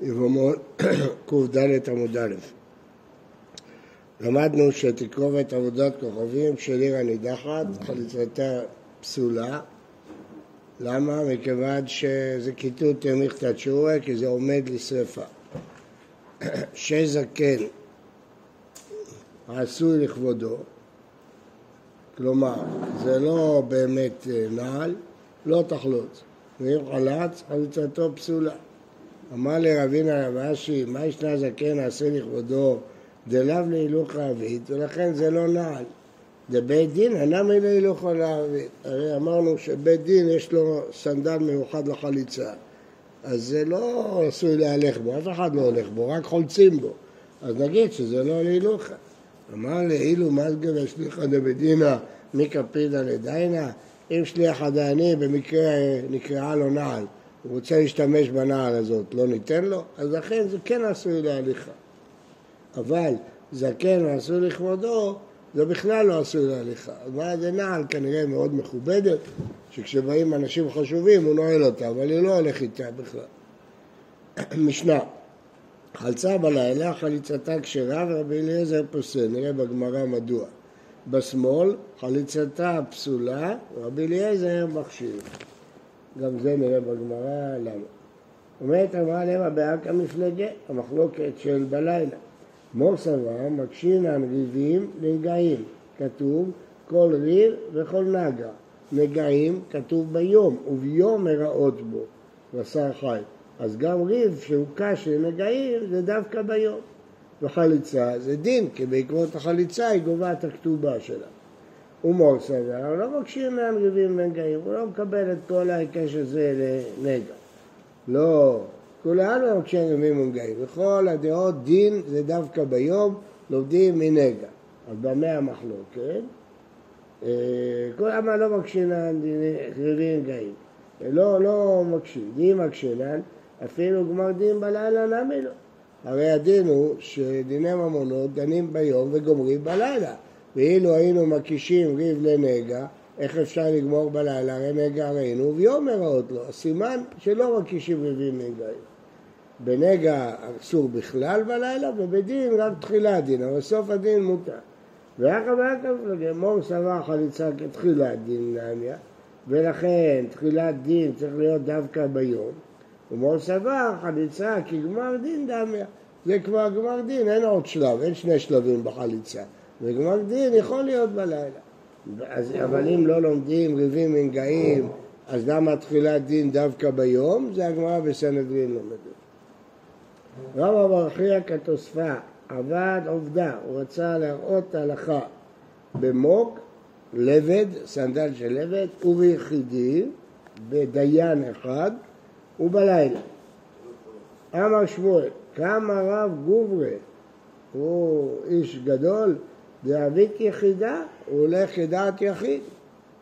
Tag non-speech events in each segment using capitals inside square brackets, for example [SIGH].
יבמות [CLEARS THROAT] קד עמוד א'. למדנו שתקרובת עבודת כוכבים של עיר הנידחת, חליצתה פסולה. למה? מכיוון שזה כיתות מיכתא תשורה, כי זה עומד לשרפה. [CLEARS THROAT] שזקן עשוי לכבודו, כלומר, זה לא באמת אה, נעל, לא תחלוץ. ואם חלץ, חליצתו פסולה. אמר לרבינה רב אשי, מה ישנה זקן נעשה לכבודו דלאו להילוך הערבית, ולכן זה לא נעל. זה בית דין, הנמי להילוך על הערבית. הרי אמרנו שבית דין יש לו סנדל מיוחד לחליצה. אז זה לא עשוי להלך בו, אף אחד לא הולך בו, רק חולצים בו. אז נגיד שזה לא להילוכה. אמר לאילו מסגר השליחא דבדינא מקפידא לדיינה, אם שליח הדייני במקרה נקראה לו נעל, הוא רוצה להשתמש בנעל הזאת, לא ניתן לו? אז לכן זה כן עשוי להליכה. אבל זקן ועשוי לכבודו, זה בכלל לא עשוי להליכה. מה זה נעל כנראה מאוד מכובדת, שכשבאים אנשים חשובים הוא נועל אותה, אבל היא לא הולך איתה בכלל. [CLEARS THROAT] משנה, חלצה בלילה, חליצתה כשרה ורבי אליעזר פוסל, נראה בגמרא מדוע. בשמאל, חליצתה פסולה, רבי אליעזר מכשיר. גם זה נראה בגמרא למה. אומרת אמרה למה באקא מפלגה, המחלוקת של בלילה. מור סבר מקשינן ריבים לנגעים, כתוב כל ריב וכל נגע. נגעים כתוב ביום, וביום מראות בו, בשר חי. אז גם ריב שהוא קש לנגעים זה דווקא ביום. וחליצה זה דין, כי בעקבות החליצה היא גובה את הכתובה שלה. ומור סבר, לא מקשיב מהם ריבים לנגעים, הוא לא מקבל את כל ההיקש הזה לנגע. לא, כולנו מקשיב ריבים לנגעים. בכל הדעות דין זה דווקא ביום, לומדים מנגע. אז במה המחלוקת? אה, כולם לא מקשינן ריבים לנגעים. לא, לא מקשיב. דין מקשינן, אפילו גמר דין בלילה נמי לא. הרי הדין הוא שדיני ממונות דנים ביום וגומרים בלילה. ואילו היינו מקישים ריב לנגע, איך אפשר לגמור בלילה? הרי נגע ראינו, ויום הראות לו. הסימן שלא מקישים ריבים נגעים. בנגע אסור בכלל בלילה, ובדין רק תחילת דין, אבל סוף הדין מותר. ואחר ואחר גמור סבר חליצה כתחילת דין נעניה, ולכן תחילת דין צריך להיות דווקא ביום. ומור סבר חליצה כגמר דין דמיה. זה כבר גמר דין, אין עוד שלב, אין שני שלבים בחליצה. וגמר דין יכול להיות בלילה. אז, אבל אם לא לומדים ריבים מנגעים, אז למה תחילת דין דווקא ביום? זה הגמרא בסנהדרין לומדת. רבא ברכיה כתוספה, עבד עובדה, הוא רצה להראות הלכה במוק, לבד, סנדל של לבד, וביחידי, בדיין אחד, ובלילה. אמר שמואל, כמה רב גוברה, הוא איש גדול, דאבית יחידה, הוא הולך לדעת יחיד.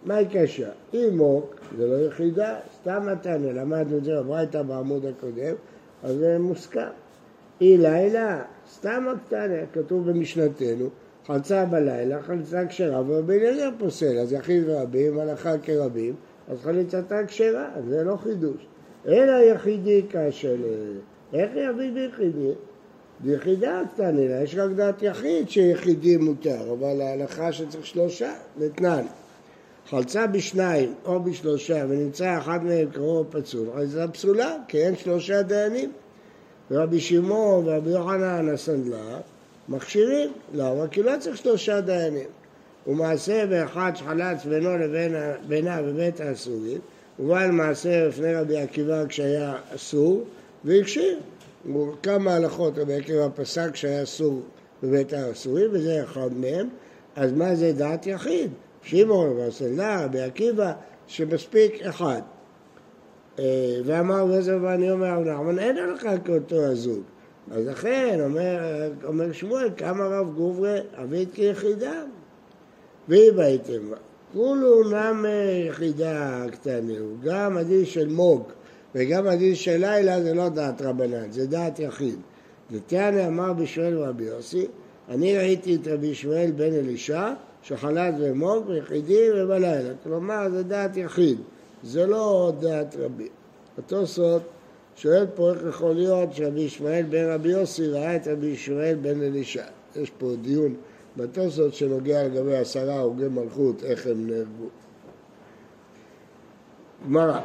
מה הקשר? אם מוק זה לא יחידה, סתם מתנה, למדנו את זה בברייתא בעמוד הקודם, אז זה מוסכם. אי לילה, סתם הקטנה, כתוב במשנתנו, חלצה בלילה, חלצה כשרה, ורבי אליעזר פוסל, אז יחיד ורבים, הלכה כרבים, אז חליצתה כשרה, זה לא חידוש. אלא יחידי כאשר, איך יביא ביחידי? ביחידה קטנה, יש רק דעת יחיד שיחידי מותר, אבל ההלכה שצריך שלושה, לתנן. חלצה בשניים או בשלושה ונמצא אחד מהם קרוב פצול, אז זה פסולה, כי אין שלושה דיינים. רבי שמעון ורבי יוחנן הסנדלר מכשירים, למה? כי לא צריך שלושה דיינים. ומעשה באחד שחלץ בינו לבין בינה בבית האסורים, ובא למעשה לפני רבי עקיבא כשהיה אסור, והקשיב. כמה הלכות רבי עקיבא פסק שהיה אסור בבית האסורים, וזה אחד מהם, אז מה זה דעת יחיד? שמעון והסנדלר, רבי עקיבא, שמספיק אחד. אה, ואמר גזר ואני אומר רב נחמן, אין הלכה כאותו הזוג. אז לכן אומר, אומר שמואל, כמה רב גוברי אבית כיחידם. ואם הייתם, כולו נם יחידה קטנה, גם הדין של מוג וגם הדין של לילה זה לא דעת רבנן, זה דעת יחיד. ותיאנה אמר בשואל רבי יוסי, אני ראיתי את רבי שמואל בן אלישע שחלת ומוג ביחידי ובלילה. כלומר, זה דעת יחיד, זה לא דעת רבי. התוספות שואל פה איך יכול להיות שרבי ישמעאל בן רבי יוסי ראה את רבי ישמעאל בן אלישע. יש פה דיון בתוספות שנוגע לגבי עשרה הוגי מלכות, איך הם נהרגו. גמרא,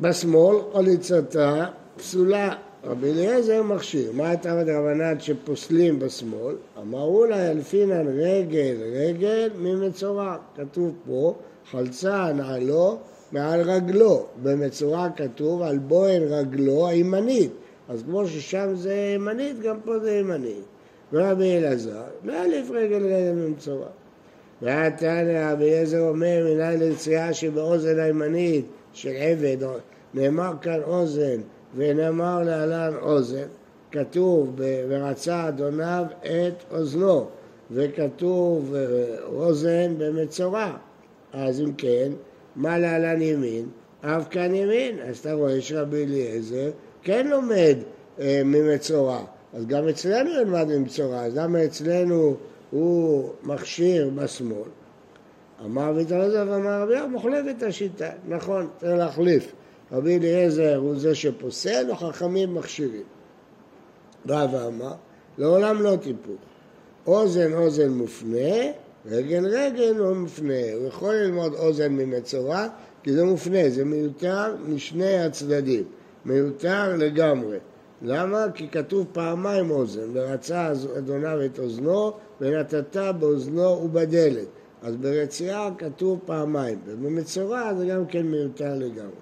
בשמאל חליצתה פסולה, רבי אליעזר מכשיר. מה הייתה בדרבנן שפוסלים בשמאל? אמרו לה ילפינן רגל רגל ממצורע. כתוב פה חלצה נעלו מעל רגלו. במצורע כתוב על בוהן רגלו הימנית. אז כמו ששם זה ימנית, גם פה זה ימנית. ורבי אלעזר, מאלף רגל רגל ממצורע. והתנא רבי אליעזר אומר מנהל ליציאה שבאוזן הימנית של עבד, נאמר כאן אוזן ונאמר להלן אוזן, כתוב ורצה אדוניו את אוזנו וכתוב אוזן במצורע, אז אם כן, מה להלן ימין? אף כאן ימין, אז אתה רואה שרבי אליעזר כן לומד אה, ממצורע, אז גם אצלנו ילמד ממצורע, אז למה אצלנו הוא מכשיר בשמאל? אמר רבי אליעזר ואמר רבי יוחנן, מוחלף את השיטה, נכון, צריך להחליף. רבי אליעזר הוא זה שפוסל, וחכמים מכשירים. רב אמר, לעולם לא טיפוך. אוזן אוזן מופנה, רגל רגל לא מופנה. הוא יכול ללמוד אוזן ממצורע, כי זה מופנה, זה מיותר משני הצדדים. מיותר לגמרי. למה? כי כתוב פעמיים אוזן, ורצה אדוניו את אוזנו, ונתת באוזנו ובדלת. אז ברציעה כתוב פעמיים, ובמצורע זה גם כן מיותר לגמרי.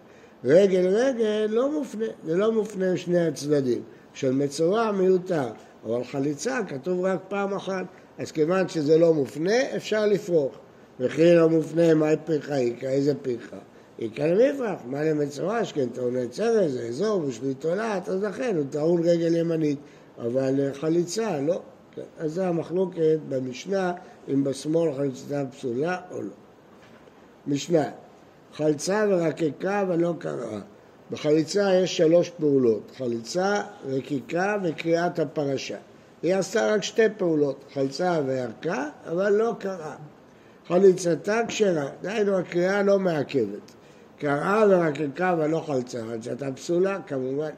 רגל רגל לא מופנה, זה לא מופנה לשני הצדדים. של מצורע מיותר, אבל חליצה כתוב רק פעם אחת, אז כיוון שזה לא מופנה, אפשר לפרוח. וכי לא מופנה, מהי פרחה איכא? איזה פרחה? איכא למפרח, מה למצורע, שכן טעוני צרס, זה אזור בשביל תולעת, אז לכן הוא טעון רגל ימנית, אבל חליצה, לא. כן. אז זה המחלוקת במשנה, אם בשמאל חליצה פסולה או לא. משנה, חלצה ורקקה ולא קראה. בחליצה יש שלוש פעולות, חליצה, רקיקה וקריאת הפרשה. היא עשתה רק שתי פעולות, חלצה וירקה, אבל לא קראה. חליצתה כשרה, דהיינו הקריאה לא מעכבת. קראה ורקקה ולא חלצה, חלצתה פסולה כמובן.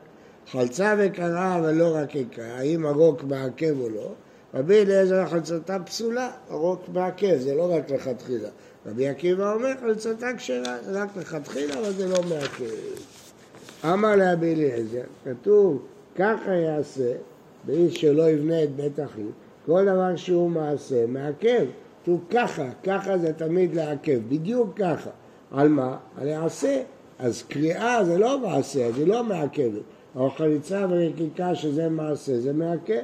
חלצה וקראה ולא רקקה, האם הרוק מעכב או לא? רבי אליעזר חלצתה פסולה, הרוק מעכב, זה לא רק לכתחילה. רבי עקיבא אומר חלצתה כשרה, זה רק לכתחילה, אבל זה לא מעכב. אמר לאבי אליעזר, כתוב ככה יעשה באיש שלא יבנה את בית אחיו, כל דבר שהוא מעשה מעכב. כתוב ככה, ככה זה תמיד לעכב, בדיוק ככה. על מה? על יעשה. אז קריאה זה לא מעשה, זה לא מעכבת. אבל חליצה ורקיקה שזה מעשה, זה מעכב.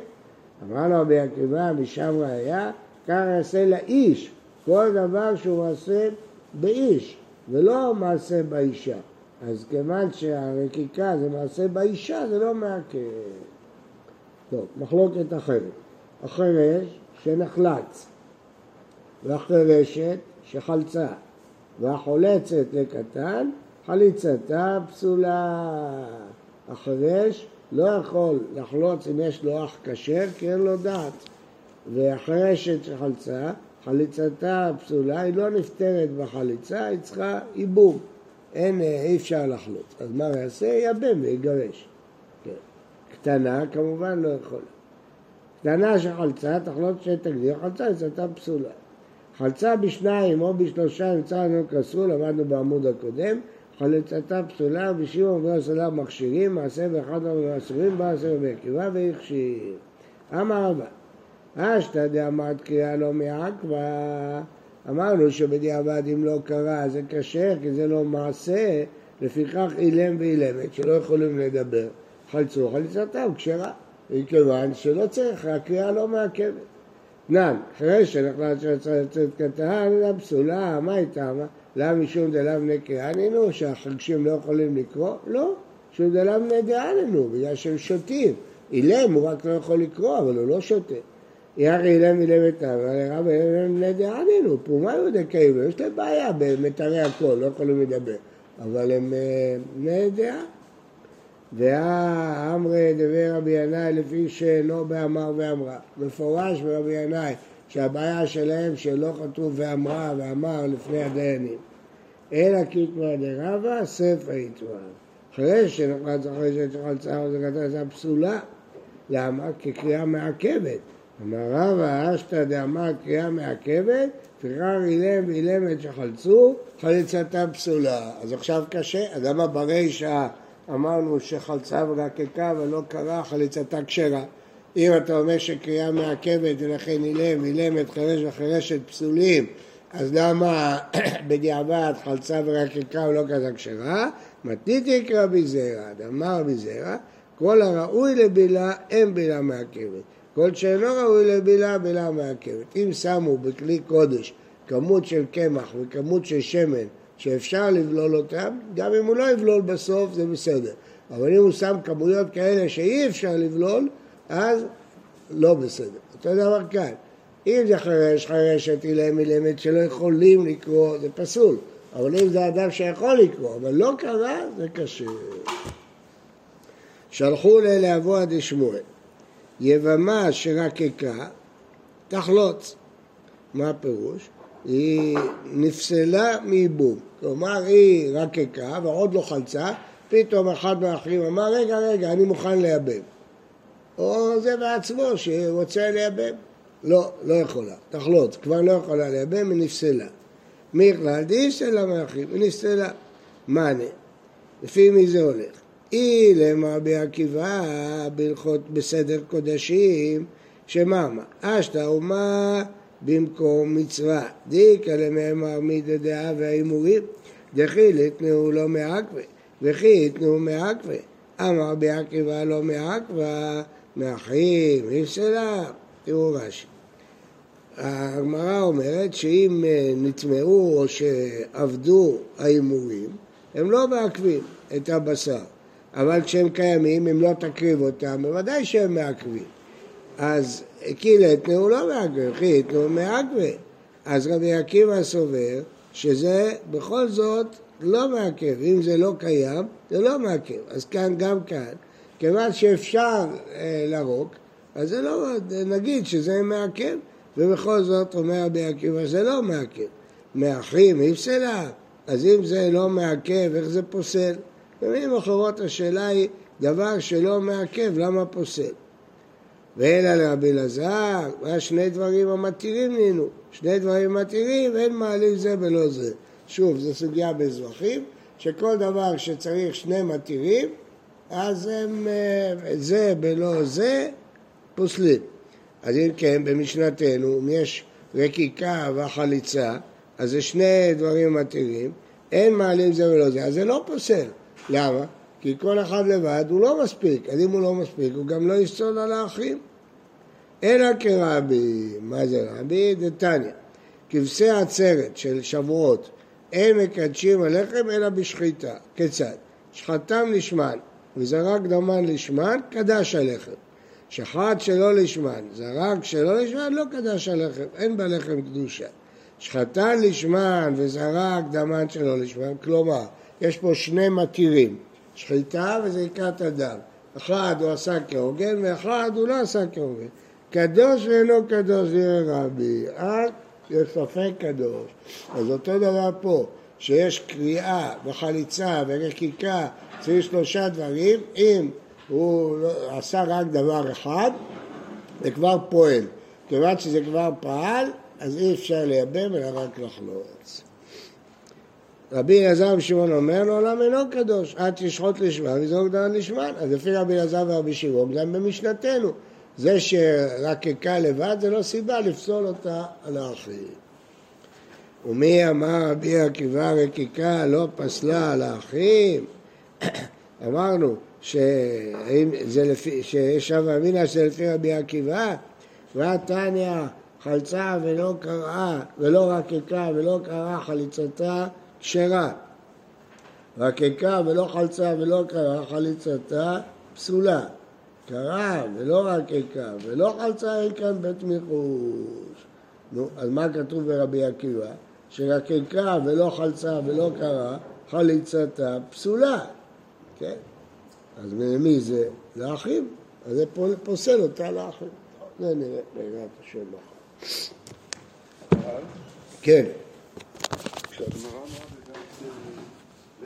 אמר לו רבי עקיבא, משם ראיה, ככה יעשה לאיש, כל דבר שהוא מעשה באיש, ולא מעשה באישה. אז כיוון שהרקיקה זה מעשה באישה, זה לא מעכב. טוב, מחלוקת אחרת. החרש שנחלץ, והחרשת שחלצה, והחולצת לקטן, חליצתה פסולה. החרש לא יכול לחלוץ אם יש לו אח כשר, כי אין לו דעת. והחרשת שחלצה, חליצתה פסולה, היא לא נפטרת בחליצה, היא צריכה עיבוב. אין, אי אפשר לחלוץ. אז מה הוא יעשה? יבם ויגרש. כן. קטנה כמובן לא יכולה. קטנה שחלצה, תחלוץ שתגדיר, חלצה יצאתה פסולה. חלצה בשניים או בשלושה נמצא לנו כסרו, למדנו בעמוד הקודם, חלצתה פסולה, בשיעור ובני הסולה מכשירים, מעשה באחד מהאסורים, בא עשר בעקיבה והכשיר. אמר רבא, אשתא דאמרת קריאה לא מעכבה אמרנו שבדיעבד אם לא קרה זה כשר כי זה לא מעשה, לפיכך אילם ואילמת שלא יכולים לדבר. חלצו חליצתם כשרה, מכיוון שלא צריך, הקריאה לא מעכבת. נן, אחרי שנחלט שרצה לצאת קטן, זה פסולה, מה איתה? למה משום דלאו נקרעננו, שהחגשים לא יכולים לקרוא? לא, משום דלאו נדעננו, בגלל שהם שותים. אילם הוא רק לא יכול לקרוא, אבל הוא לא שותה. יחי אילם אילם את הרב אילם בני דענינו, פרומה יהודי כאילו, יש להם בעיה במתרי הקול, לא יכולים לדבר, אבל הם אה, בני דעה. והאמרי דבר רבי ינאי לפי שאינו באמר ואמרה. מפורש ברבי ינאי שהבעיה שלהם שלא כתוב ואמרה ואמר לפני הדיינים. אלא קיטמא דרבה ספר יתואר. אחרי שנחלץ אחרי שחלצה וזרקתה פסולה. למה? כקריאה מעכבת. אמר רבא אשתא דאמר קריאה מעכבת, פירר אילם ואילם את שחלצו, חליצתה פסולה. אז עכשיו קשה, אז למה ברישא אמרנו שחלצה ורקקה ולא קרה, חליצתה כשרה? אם אתה אומר שקריאה מעכבת ולכן אילם, אילמת, חרש וחרשת פסולים, אז למה [COUGHS] בדיעבד חלצה ורקקה ולא כזה כשרה? מתניתי רבי זרע, דאמר רבי זרע, כל הראוי לבילה אין בילה מעכבת. כל שאינו ראוי לבילה, בילה מעכבת. אם שמו בכלי קודש כמות של קמח וכמות של שמן שאפשר לבלול אותם, גם אם הוא לא יבלול בסוף זה בסדר. אבל אם הוא שם כמויות כאלה שאי אפשר לבלול, אז לא בסדר. אותו דבר כאן. אם זה חרש, חרשת, אילם, אילמת, שלא יכולים לקרוא, זה פסול. אבל אם זה אדם שיכול לקרוא, אבל לא קרה, זה קשה. שלחו ללהבוע דשמואל. יבמה שרקקה, תחלוץ. מה הפירוש? היא נפסלה מייבום. כלומר, היא רקקה ועוד לא חלצה, פתאום אחד מהאחרים אמר, רגע, רגע, אני מוכן לייבם. או זה בעצמו שרוצה לייבם. לא, לא יכולה. תחלוץ, כבר לא יכולה לייבם, היא נפסלה. מי יכלה? דאיסלה מאחרים, היא נפסלה. מענה. לפי מי זה הולך? אי למרבי עקיבא בהלכות בסדר קודשים, שממה, אשתא אומה במקום מצווה, דיקא למאמר מידי דעה וההימורים, דכי לתנאו לא מעכבה, וכי יתנאו מעכבה, אמר רבי עקיבא לא מעכבה, מאחים, נפסלה, תראו רש"י. הגמרא אומרת שאם אה, נטמעו או שעבדו ההימורים, הם לא מעכבים את הבשר. אבל כשהם קיימים, אם לא תקריב אותם, בוודאי שהם מעכבים. אז קילטנו הוא לא מעכב, חיתנו מעכבה. אז רבי עקיבא סובר שזה בכל זאת לא מעכב. אם זה לא קיים, זה לא מעכב. אז כאן, גם כאן, כיוון שאפשר אה, לרוק, אז זה לא, נגיד שזה מעכב, ובכל זאת אומר רבי עקיבא זה לא מעכב. מאחרים, אי פסלה. אז אם זה לא מעכב, איך זה פוסל? במילים אחרות השאלה היא דבר שלא מעכב, למה פוסל? ואלא לרבי אלעזר, היה שני דברים המתירים נינו, שני דברים מתירים, אין מעלים זה ולא זה. שוב, זו סוגיה באזרחים, שכל דבר שצריך שני מתירים, אז הם אה, זה בלא זה פוסלים. אז אם כן, במשנתנו, אם יש רקיקה והחליצה, אז זה שני דברים מתירים, אין מעלים זה ולא זה, אז זה לא פוסל. למה? כי כל אחד לבד הוא לא מספיק, אז אם הוא לא מספיק הוא גם לא יסצול על האחים. אלא כרבי, מה זה רבי? דתניא. כבשי עצרת של שבועות אין מקדשים הלחם אלא בשחיטה. כיצד? שחטם לשמן וזרק דמן לשמן, קדש הלחם. שחט שלא לשמן, זרק שלא לשמן, לא קדש הלחם, אין בלחם קדושה. שחטן לשמן וזרק דמן שלא לשמן, כלומר, יש פה שני מתירים, שחיטה וזריקת הדם. אחד הוא עשה כהוגן ואחד הוא לא עשה כהוגן. קדוש ואינו קדוש נראה רבי, אל יש ספק קדוש. אז אותו דבר פה, שיש קריאה וחליצה ורקיקה, צריך שלושה דברים, אם הוא לא, עשה רק דבר אחד, זה כבר פועל. כיוון שזה כבר פעל, אז אי אפשר לייבם אלא רק לחלוץ. רבי אלעזר ושמעון אומר לו, עולם אינו קדוש, עד תשחוט לשמן וזרוק דן לשמן. אז לפי רבי אלעזר ורבי שמעון, גם במשנתנו. זה שרקקה לבד זה לא סיבה לפסול אותה על האחרים. ומי אמר רבי עקיבא רקיקה לא פסלה על האחים? [COUGHS] אמרנו שיש הווה אמינא שזה לפי רבי עקיבא, והתניא חלצה ולא קראה, ולא רקקה ולא קראה חליצתה כשרה. רקקה ולא חלצה ולא קרה, חליצתה פסולה. קרה ולא רקקה ולא חלצה, אין כאן בית מחוש. נו, אז מה כתוב ברבי עקיבא? שרקקה ולא חלצה ולא קרה, חליצתה פסולה. כן? אז מי זה? לאחים. אז זה פוסל אותה לאחים. זה נראה בעזרת השם מחר. כן.